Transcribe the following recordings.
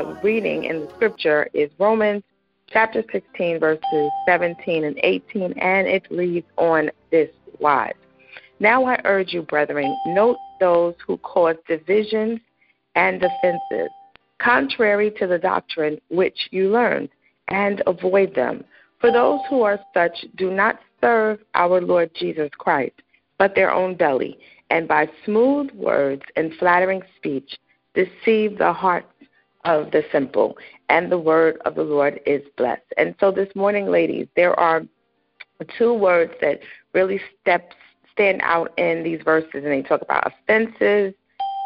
uh, reading in the scripture is Romans chapter 16, verses 17 and 18, and it reads on this wise. Now I urge you, brethren, note those who cause divisions and offenses, contrary to the doctrine which you learned, and avoid them. For those who are such do not serve our Lord Jesus Christ, but their own belly, and by smooth words and flattering speech deceive the hearts of the simple. And the word of the Lord is blessed. And so this morning, ladies, there are two words that really steps stand out in these verses, and they talk about offenses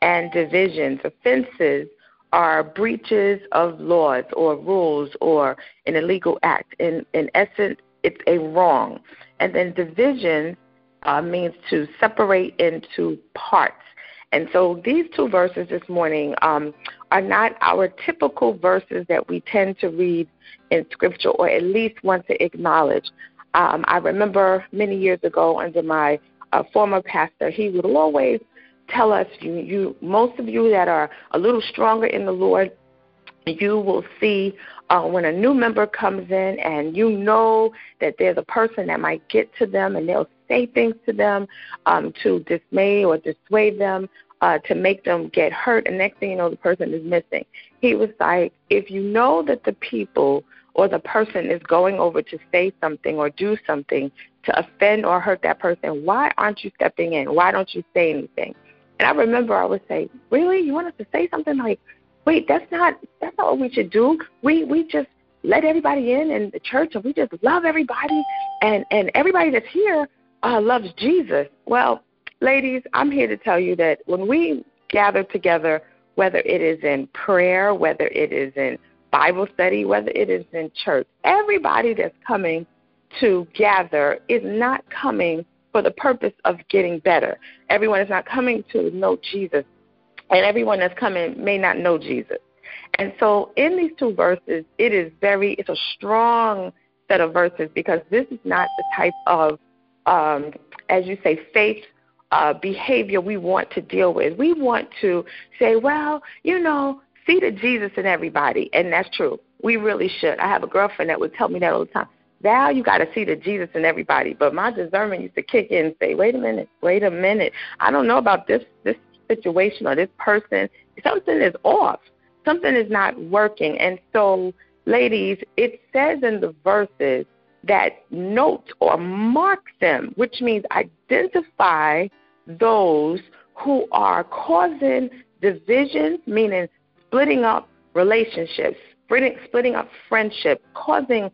and divisions. Offenses are breaches of laws or rules or an illegal act. In in essence, it's a wrong. And then divisions uh, means to separate into parts. And so these two verses this morning um, are not our typical verses that we tend to read in Scripture or at least want to acknowledge. Um, I remember many years ago under my uh, former pastor, he would always tell us, you, you, most of you that are a little stronger in the Lord, you will see uh, when a new member comes in and you know that there's a person that might get to them and they'll say things to them um, to dismay or dissuade them, uh, to make them get hurt, and next thing you know, the person is missing. He was like, if you know that the people or the person is going over to say something or do something to offend or hurt that person, why aren't you stepping in? Why don't you say anything? And I remember I would say, really, you want us to say something like, wait, that's not that's not what we should do. We we just let everybody in in the church and we just love everybody and and everybody that's here uh, loves Jesus. Well, ladies, I'm here to tell you that when we gather together, whether it is in prayer, whether it is in Bible study, whether it is in church, everybody that's coming to gather is not coming for the purpose of getting better. Everyone is not coming to know Jesus, and everyone that's coming may not know Jesus. And so, in these two verses, it is very, it's a strong set of verses because this is not the type of um, as you say, faith uh, behavior we want to deal with. We want to say, well, you know, see the Jesus in everybody, and that's true. We really should. I have a girlfriend that would tell me that all the time. Val, you got to see the Jesus in everybody. But my discernment used to kick in and say, wait a minute, wait a minute. I don't know about this this situation or this person. Something is off. Something is not working. And so, ladies, it says in the verses that note or mark them, which means identify those who are causing division, meaning splitting up relationships, splitting, splitting up friendship, causing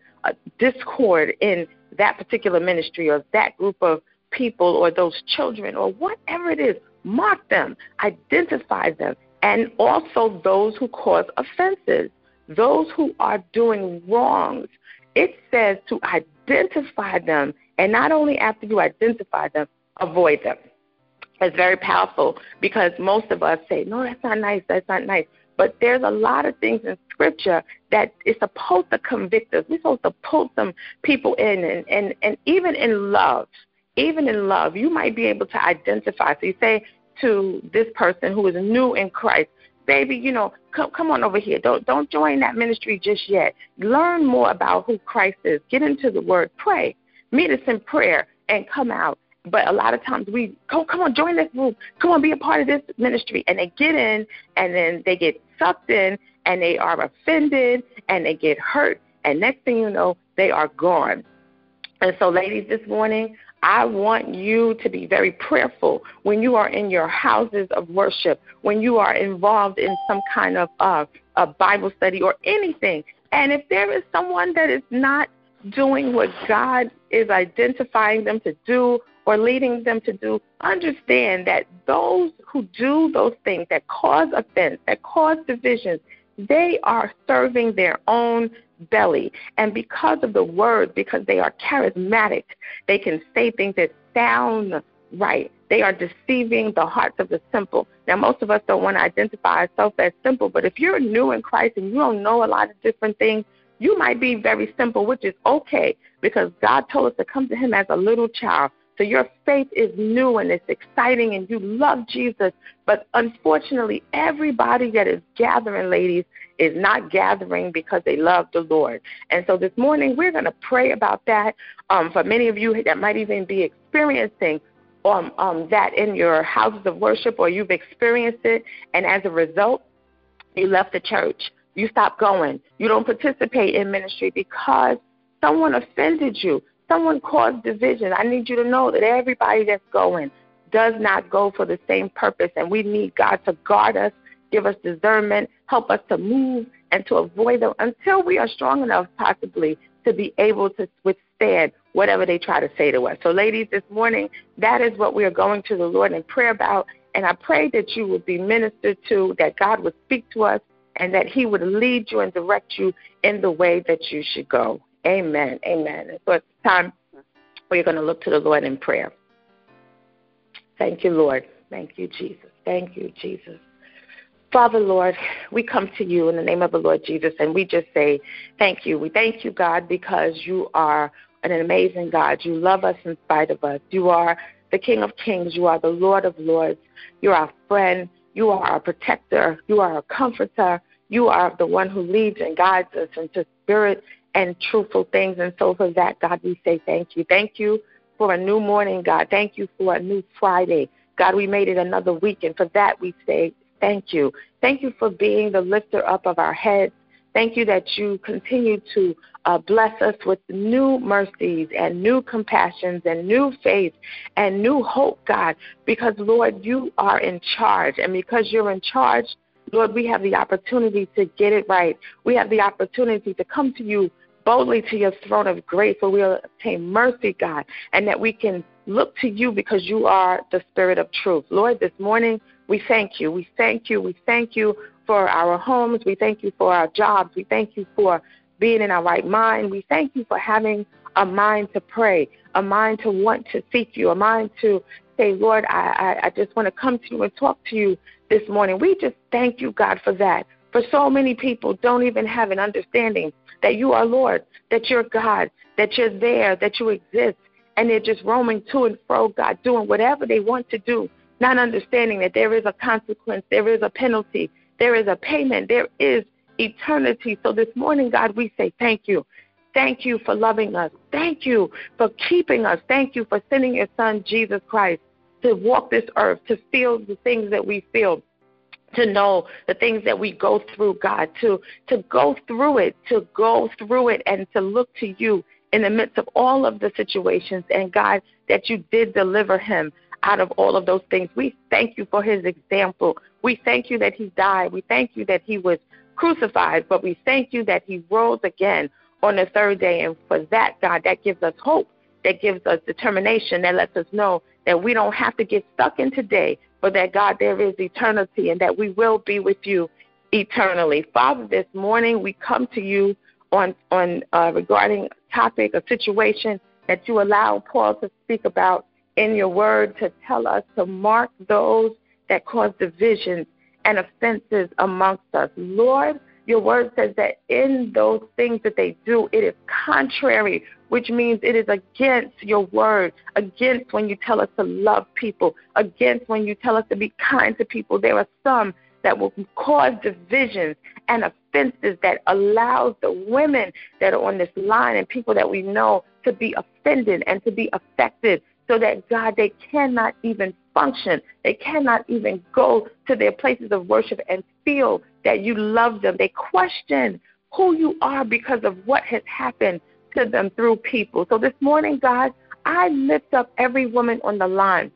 discord in that particular ministry or that group of people or those children or whatever it is. Mark them, identify them, and also those who cause offenses, those who are doing wrongs, it says to identify them, and not only after you identify them, avoid them. It's very powerful because most of us say, no, that's not nice, that's not nice. But there's a lot of things in Scripture that is supposed to convict us. We're supposed to pull some people in, and, and, and even in love, even in love, you might be able to identify. So you say to this person who is new in Christ, baby, you know, come come on over here. Don't don't join that ministry just yet. Learn more about who Christ is. Get into the Word. Pray. Meet us in prayer and come out. But a lot of times we come come on, join this group. Come on, be a part of this ministry. And they get in and then they get sucked in and they are offended and they get hurt. And next thing you know, they are gone. And so, ladies, this morning, I want you to be very prayerful when you are in your houses of worship, when you are involved in some kind of uh, a Bible study or anything. And if there is someone that is not doing what God is identifying them to do or leading them to do, understand that those who do those things that cause offense, that cause divisions, they are serving their own belly. And because of the word, because they are charismatic, they can say things that sound right. They are deceiving the hearts of the simple. Now, most of us don't want to identify ourselves as simple, but if you're new in Christ and you don't know a lot of different things, you might be very simple, which is okay because God told us to come to Him as a little child So your faith is new and it's exciting and you love Jesus. But unfortunately, everybody that is gathering, ladies, is not gathering because they love the Lord. And so this morning, we're going to pray about that. Um, for many of you that might even be experiencing um, um, that in your houses of worship or you've experienced it, and as a result, you left the church. You stopped going. You don't participate in ministry because someone offended you. Someone caused division. I need you to know that everybody that's going does not go for the same purpose, and we need God to guard us, give us discernment, help us to move and to avoid them until we are strong enough, possibly, to be able to withstand whatever they try to say to us. So, ladies, this morning, that is what we are going to the Lord in prayer about. And I pray that you would be ministered to, that God would speak to us, and that He would lead you and direct you in the way that you should go. Amen. Amen. So it's time we're going to look to the Lord in prayer. Thank you, Lord. Thank you, Jesus. Thank you, Jesus. Father, Lord, we come to you in the name of the Lord Jesus, and we just say thank you. We thank you, God, because you are an amazing God. You love us in spite of us. You are the King of Kings. You are the Lord of Lords. You are our friend. You are our protector. You are our comforter. You are the one who leads and guides us into spirit and truthful things. And so for that, God, we say thank you. Thank you for a new morning, God. Thank you for a new Friday. God, we made it another week, and for that we say thank you. Thank you for being the lifter up of our heads. Thank you that you continue to uh, bless us with new mercies and new compassions and new faith and new hope, God, because, Lord, you are in charge. And because you're in charge, Lord, we have the opportunity to get it right. We have the opportunity to come to you boldly to your throne of grace where we'll obtain mercy, God, and that we can look to you because you are the Spirit of truth. Lord, this morning we thank you. We thank you. We thank you for our homes. We thank you for our jobs. We thank you for being in our right mind. We thank you for having a mind to pray, a mind to want to seek you, a mind to say, Lord, I, I, I just want to come to you and talk to you this morning. We just thank you, God, for that. For so many people don't even have an understanding that you are Lord, that you're God, that you're there, that you exist, and they're just roaming to and fro, God, doing whatever they want to do, not understanding that there is a consequence, there is a penalty, there is a payment, there is eternity. So this morning, God, we say thank you. Thank you for loving us. Thank you for keeping us. Thank you for sending your son, Jesus Christ, to walk this earth, to feel the things that we feel, to know the things that we go through, God, to, to go through it, to go through it and to look to you in the midst of all of the situations. And God, that you did deliver him out of all of those things. We thank you for his example. We thank you that he died. We thank you that he was crucified, but we thank you that he rose again on the third day. And for that, God, that gives us hope, that gives us determination, that lets us know that we don't have to get stuck in today, but that God, there is eternity and that we will be with you eternally. Father, this morning we come to you on on uh, regarding a topic, a situation that you allow Paul to speak about in your word to tell us to mark those that cause divisions and offenses amongst us. Lord, your word says that in those things that they do, it is contrary, which means it is against your word, against when you tell us to love people, against when you tell us to be kind to people. There are some that will cause divisions and offenses that allows the women that are on this line and people that we know to be offended and to be affected so that God they cannot even function. They cannot even go to their places of worship and feel that you love them. They question who you are because of what has happened to them through people. So this morning, God, I lift up every woman on the line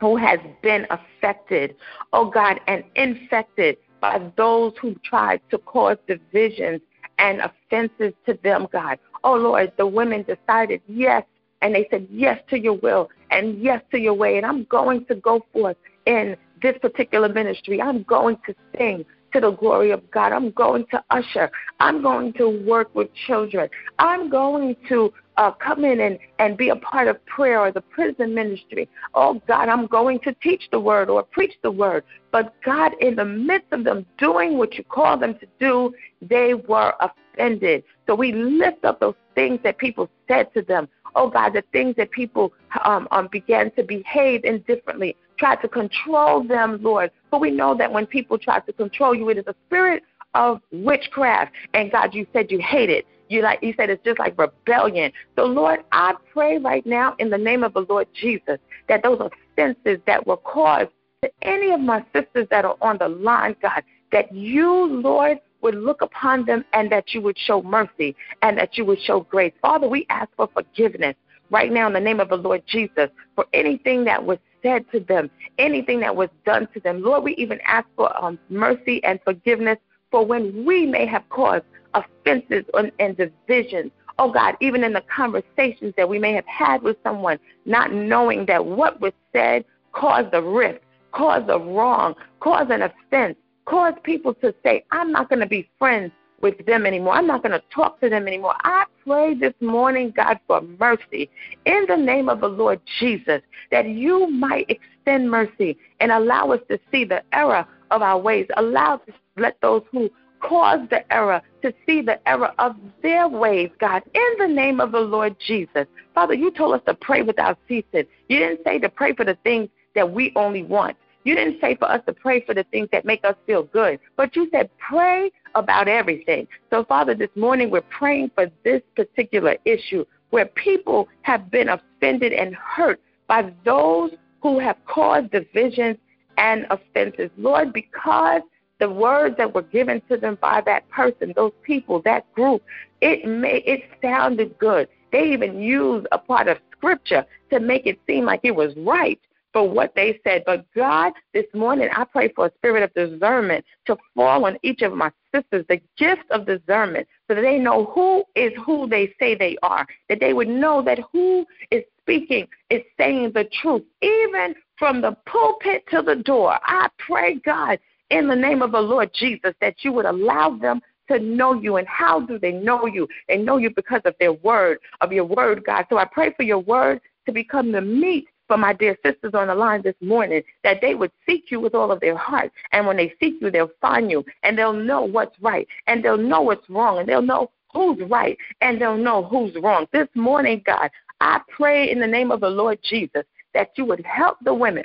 who has been affected, oh God, and infected by those who tried to cause divisions and offenses to them, God. Oh Lord, the women decided, yes, and they said yes to your will and yes to your way. And I'm going to go forth in this particular ministry. I'm going to sing to the glory of God. I'm going to usher. I'm going to work with children. I'm going to uh, come in and, and be a part of prayer or the prison ministry. Oh, God, I'm going to teach the word or preach the word. But, God, in the midst of them doing what you call them to do, they were offended. So we lift up those things that people said to them oh God, the things that people um, um, began to behave indifferently, tried to control them, Lord. But we know that when people try to control you, it is a spirit of witchcraft. And God, you said you hate it. You like you said it's just like rebellion. So Lord, I pray right now in the name of the Lord Jesus that those offenses that were caused to any of my sisters that are on the line, God, that you, Lord, would look upon them and that you would show mercy and that you would show grace. Father, we ask for forgiveness right now in the name of the Lord Jesus for anything that was said to them, anything that was done to them. Lord, we even ask for um, mercy and forgiveness for when we may have caused offenses and divisions. Oh God, even in the conversations that we may have had with someone, not knowing that what was said caused a rift, caused a wrong, caused an offense caused people to say, I'm not going to be friends with them anymore. I'm not going to talk to them anymore. I pray this morning, God, for mercy in the name of the Lord Jesus, that you might extend mercy and allow us to see the error of our ways. Allow us to let those who cause the error to see the error of their ways, God, in the name of the Lord Jesus. Father, you told us to pray without ceasing. You didn't say to pray for the things that we only want. You didn't say for us to pray for the things that make us feel good, but you said pray about everything. So, Father, this morning we're praying for this particular issue where people have been offended and hurt by those who have caused divisions and offenses. Lord, because the words that were given to them by that person, those people, that group, it made it sounded good. They even used a part of scripture to make it seem like it was right for what they said. But God, this morning, I pray for a spirit of discernment to fall on each of my sisters, the gift of discernment, so that they know who is who they say they are, that they would know that who is speaking is saying the truth, even from the pulpit to the door. I pray, God, in the name of the Lord Jesus, that you would allow them to know you. And how do they know you? They know you because of their word, of your word, God. So I pray for your word to become the meat for my dear sisters on the line this morning that they would seek you with all of their heart. And when they seek you, they'll find you and they'll know what's right and they'll know what's wrong and they'll know who's right and they'll know who's wrong. This morning, God, I pray in the name of the Lord Jesus that you would help the women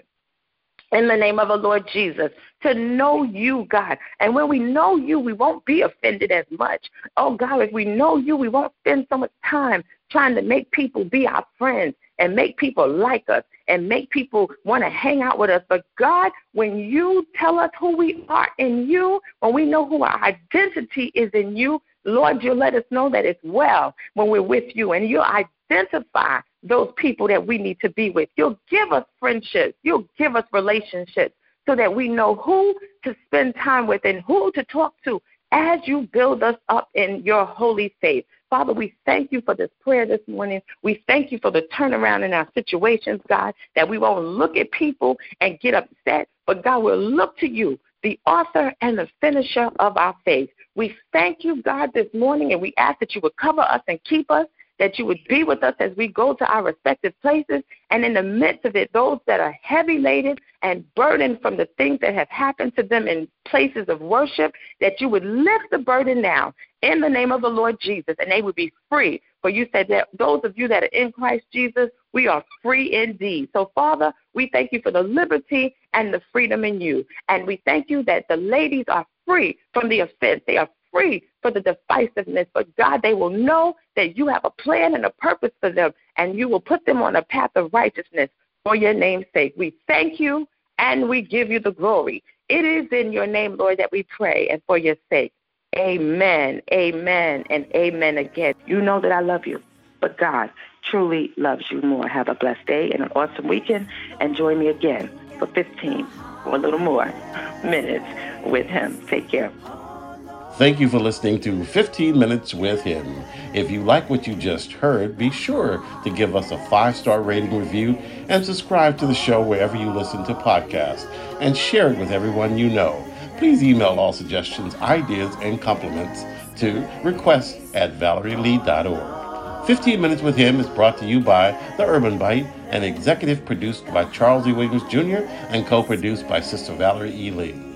in the name of the Lord Jesus to know you, God. And when we know you, we won't be offended as much. Oh, God, if we know you, we won't spend so much time trying to make people be our friends and make people like us and make people want to hang out with us. But God, when you tell us who we are in you, when we know who our identity is in you, Lord, you let us know that it's well when we're with you and you'll identify those people that we need to be with. You'll give us friendships. You'll give us relationships so that we know who to spend time with and who to talk to as you build us up in your holy faith. Father, we thank you for this prayer this morning. We thank you for the turnaround in our situations, God, that we won't look at people and get upset, but God will look to you, the author and the finisher of our faith. We thank you, God, this morning, and we ask that you would cover us and keep us that you would be with us as we go to our respective places. And in the midst of it, those that are heavy laden and burdened from the things that have happened to them in places of worship, that you would lift the burden now in the name of the Lord Jesus, and they would be free. For you said that those of you that are in Christ Jesus, we are free indeed. So, Father, we thank you for the liberty and the freedom in you. And we thank you that the ladies are free from the offense. They are free for the divisiveness. But God, they will know that you have a plan and a purpose for them, and you will put them on a path of righteousness for your name's sake. We thank you and we give you the glory. It is in your name, Lord, that we pray and for your sake. Amen, amen, and amen again. You know that I love you, but God truly loves you more. Have a blessed day and an awesome weekend, and join me again for 15 or a little more minutes with Him. Take care. Thank you for listening to 15 Minutes with Him. If you like what you just heard, be sure to give us a five star rating review and subscribe to the show wherever you listen to podcasts and share it with everyone you know. Please email all suggestions, ideas, and compliments to request at valerielee.org. 15 Minutes with Him is brought to you by The Urban Bite and executive produced by Charles E. Williams Jr. and co produced by Sister Valerie E. Lee.